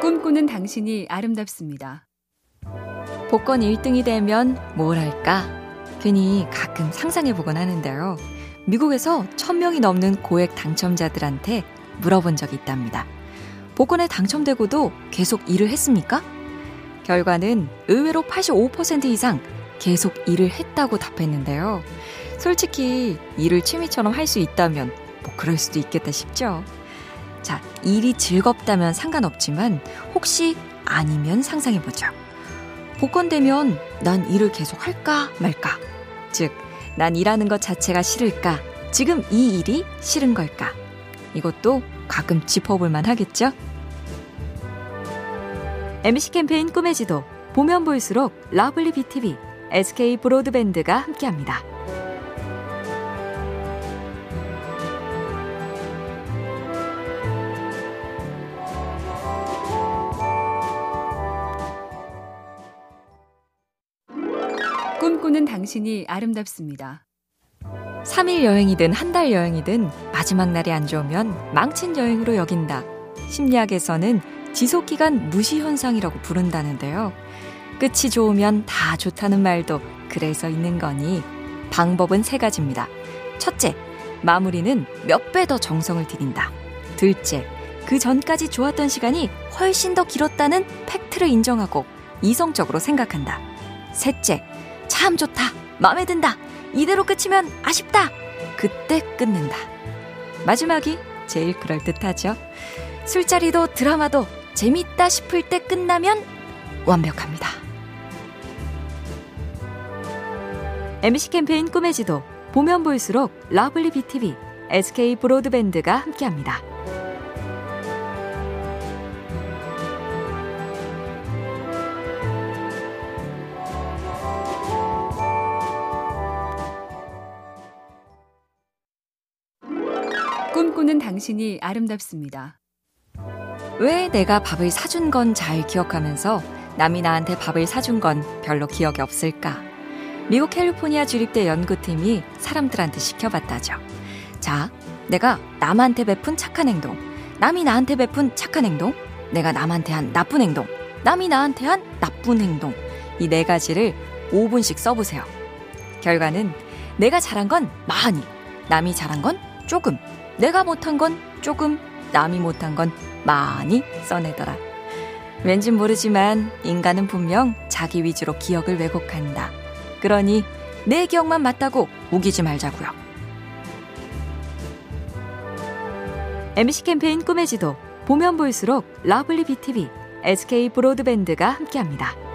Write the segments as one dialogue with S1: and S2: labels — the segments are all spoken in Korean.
S1: 꿈꾸는 당신이 아름답습니다.
S2: 복권 1등이 되면 뭘 할까? 괜히 가끔 상상해보곤 하는데요. 미국에서 1000명이 넘는 고액 당첨자들한테 물어본 적이 있답니다. 복권에 당첨되고도 계속 일을 했습니까? 결과는 의외로 85% 이상 계속 일을 했다고 답했는데요. 솔직히 일을 취미처럼 할 수 있다면 뭐 그럴 수도 있겠다 싶죠. 자, 일이 즐겁다면 상관없지만 혹시 아니면 상상해보죠. 복권되면 난 일을 계속 할까 말까? 즉, 난 일하는 것 자체가 싫을까? 지금 이 일이 싫은 걸까? 이것도 가끔 짚어볼 만 하겠죠? MBC 캠페인 꿈의 지도, 보면 볼수록 lovely BTV, SK 브로드밴드가 함께합니다.
S1: 꿈꾸는 당신이 아름답습니다.
S2: 3일 여행이든 한 달 여행이든 마지막 날이 안 좋으면 망친 여행으로 여긴다. 심리학에서는 지속기간 무시현상이라고 부른다는데요. 끝이 좋으면 다 좋다는 말도 그래서 있는 거니 방법은 세 가지입니다. 첫째, 마무리는 몇 배 더 정성을 들인다. 둘째, 그 전까지 좋았던 시간이 훨씬 더 길었다는 팩트를 인정하고 이성적으로 생각한다. 셋째, 참 좋다. 마음에 든다. 이대로 끝이면 아쉽다. 그때 끊는다. 마지막이 제일 그럴듯하죠. 술자리도 드라마도 재밌다 싶을 때 끝나면 완벽합니다. MBC 캠페인 꿈의 지도 보면 볼수록 lovely BTV, SK 브로드밴드가 함께합니다.
S1: 꿈꾸는 당신이 아름답습니다.
S2: 왜 내가 밥을 사준 건 잘 기억하면서 남이 나한테 밥을 사준 건 별로 기억이 없을까? 미국 캘리포니아 주립대 연구팀이 사람들한테 시켜봤다죠. 자, 내가 남한테 베푼 착한 행동, 남이 나한테 베푼 착한 행동, 내가 남한테 한 나쁜 행동, 남이 나한테 한 나쁜 행동. 이 네 가지를 5분씩 써보세요. 결과는 내가 잘한 건 많이, 남이 잘한 건 조금, 내가 못한 건 조금, 남이 못한 건 많이 써내더라. 왠진 모르지만 인간은 분명 자기 위주로 기억을 왜곡한다. 그러니 내 기억만 맞다고 우기지 말자고요. MBC 캠페인 꿈의 지도 보면 볼수록 lovely BTV, SK 브로드밴드가 함께합니다.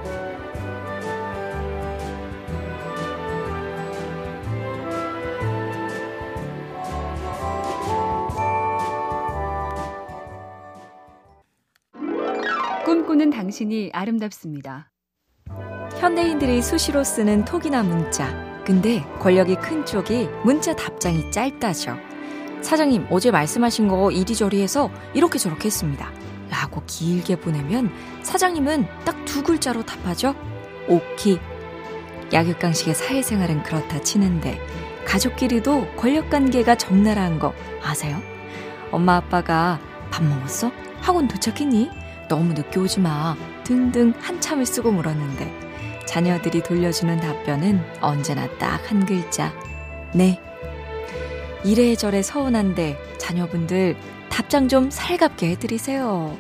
S1: 꿈꾸는 당신이 아름답습니다.
S2: 현대인들이 수시로 쓰는 톡이나 문자. 근데 권력이 큰 쪽이 문자 답장이 짧다죠. 사장님, 어제 말씀하신 거 이리저리 해서 이렇게 저렇게 했습니다. 라고 길게 보내면 사장님은 딱 두 글자로 답하죠. 오키. 약육강식의 사회생활은 그렇다 치는데 가족끼리도 권력관계가 적나라한 거 아세요? 엄마 아빠가 밥 먹었어? 학원 도착했니? 너무 늦게 오지 마. 등등 한참을 쓰고 물었는데 자녀들이 돌려주는 답변은 언제나 딱 한 글자. 네. 이래저래 서운한데 자녀분들 답장 좀 살갑게 해드리세요.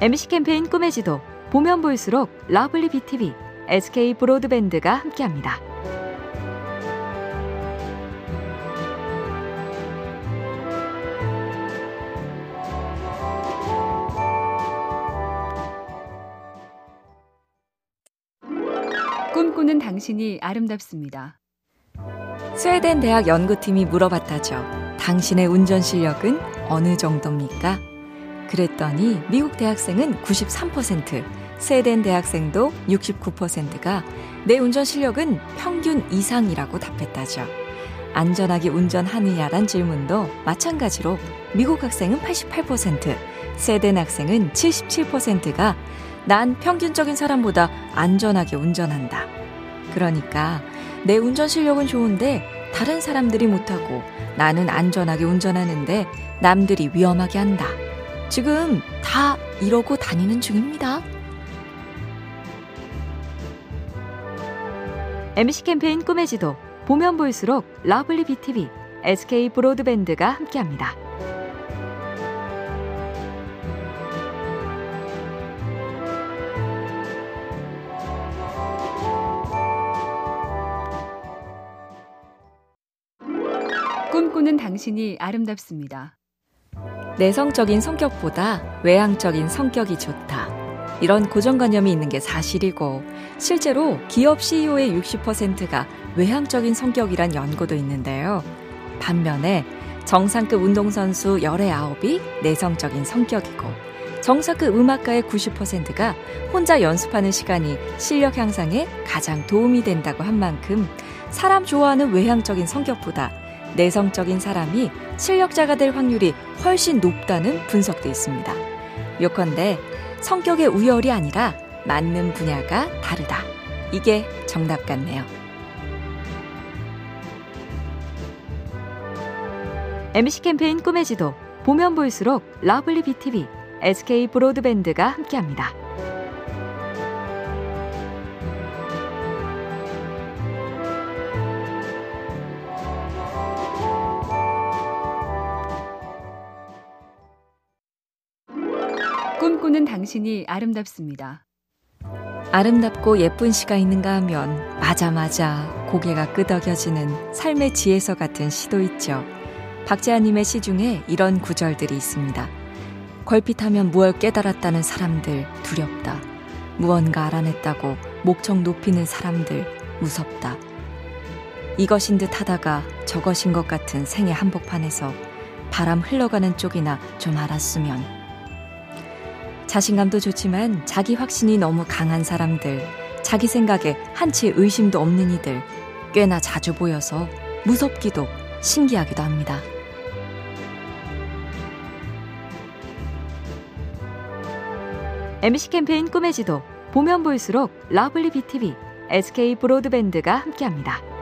S2: MBC 캠페인 꿈의 지도 보면 볼수록 lovely BTV, SK 브로드밴드가 함께합니다.
S1: 꿈꾸는 당신이 아름답습니다.
S2: 스웨덴 대학 연구팀이 물어봤다죠. 당신의 운전 실력은 어느 정도입니까? 그랬더니 미국 대학생은 93%, 스웨덴 대학생도 69%가 내 운전 실력은 평균 이상이라고 답했다죠. 안전하게 운전하느냐란 질문도 마찬가지로 미국 학생은 88%, 스웨덴 학생은 77%가 난 평균적인 사람보다 안전하게 운전한다. 그러니까 내 운전 실력은 좋은데 다른 사람들이 못하고 나는 안전하게 운전하는데 남들이 위험하게 한다. 지금 다 이러고 다니는 중입니다. MBC 캠페인 꿈의 지도 보면 볼수록 lovely BTV, SK 브로드밴드가 함께합니다.
S1: 꿈꾸는 당신이 아름답습니다.
S2: 내성적인 성격보다 외향적인 성격이 좋다. 이런 고정관념이 있는 게 사실이고, 실제로 기업 CEO의 60%가 외향적인 성격이란 연구도 있는데요. 반면에 정상급 운동선수 19이 내성적인 성격이고, 정사급 음악가의 90%가 혼자 연습하는 시간이 실력 향상에 가장 도움이 된다고 한 만큼, 사람 좋아하는 외향적인 성격보다 내성적인 사람이 실력자가 될 확률이 훨씬 높다는 분석도 있습니다. 요컨대 성격의 우열이 아니라 맞는 분야가 다르다. 이게 정답 같네요. MBC 캠페인 꿈의 지도 보면 볼수록 러블리 BTV, SK 브로드밴드가 함께합니다.
S1: 꿈꾸는 당신이 아름답습니다.
S2: 아름답고 예쁜 시가 있는가 하면 맞아 맞아 고개가 끄덕여지는 삶의 지혜서 같은 시도 있죠. 박재하님의 시 중에 이런 구절들이 있습니다. 걸핏하면 무얼 깨달았다는 사람들 두렵다. 무언가 알아냈다고 목청 높이는 사람들 무섭다. 이것인 듯 하다가 저것인 것 같은 생의 한복판에서 바람 흘러가는 쪽이나 좀 알았으면 자신감도 좋지만 자기 확신이 너무 강한 사람들, 자기 생각에 한치 의심도 없는 이들 꽤나 자주 보여서 무섭기도 신기하기도 합니다. MBC 캠페인 꿈의 지도 보면 볼수록 러블리 BTV, SK 브로드밴드가 함께합니다.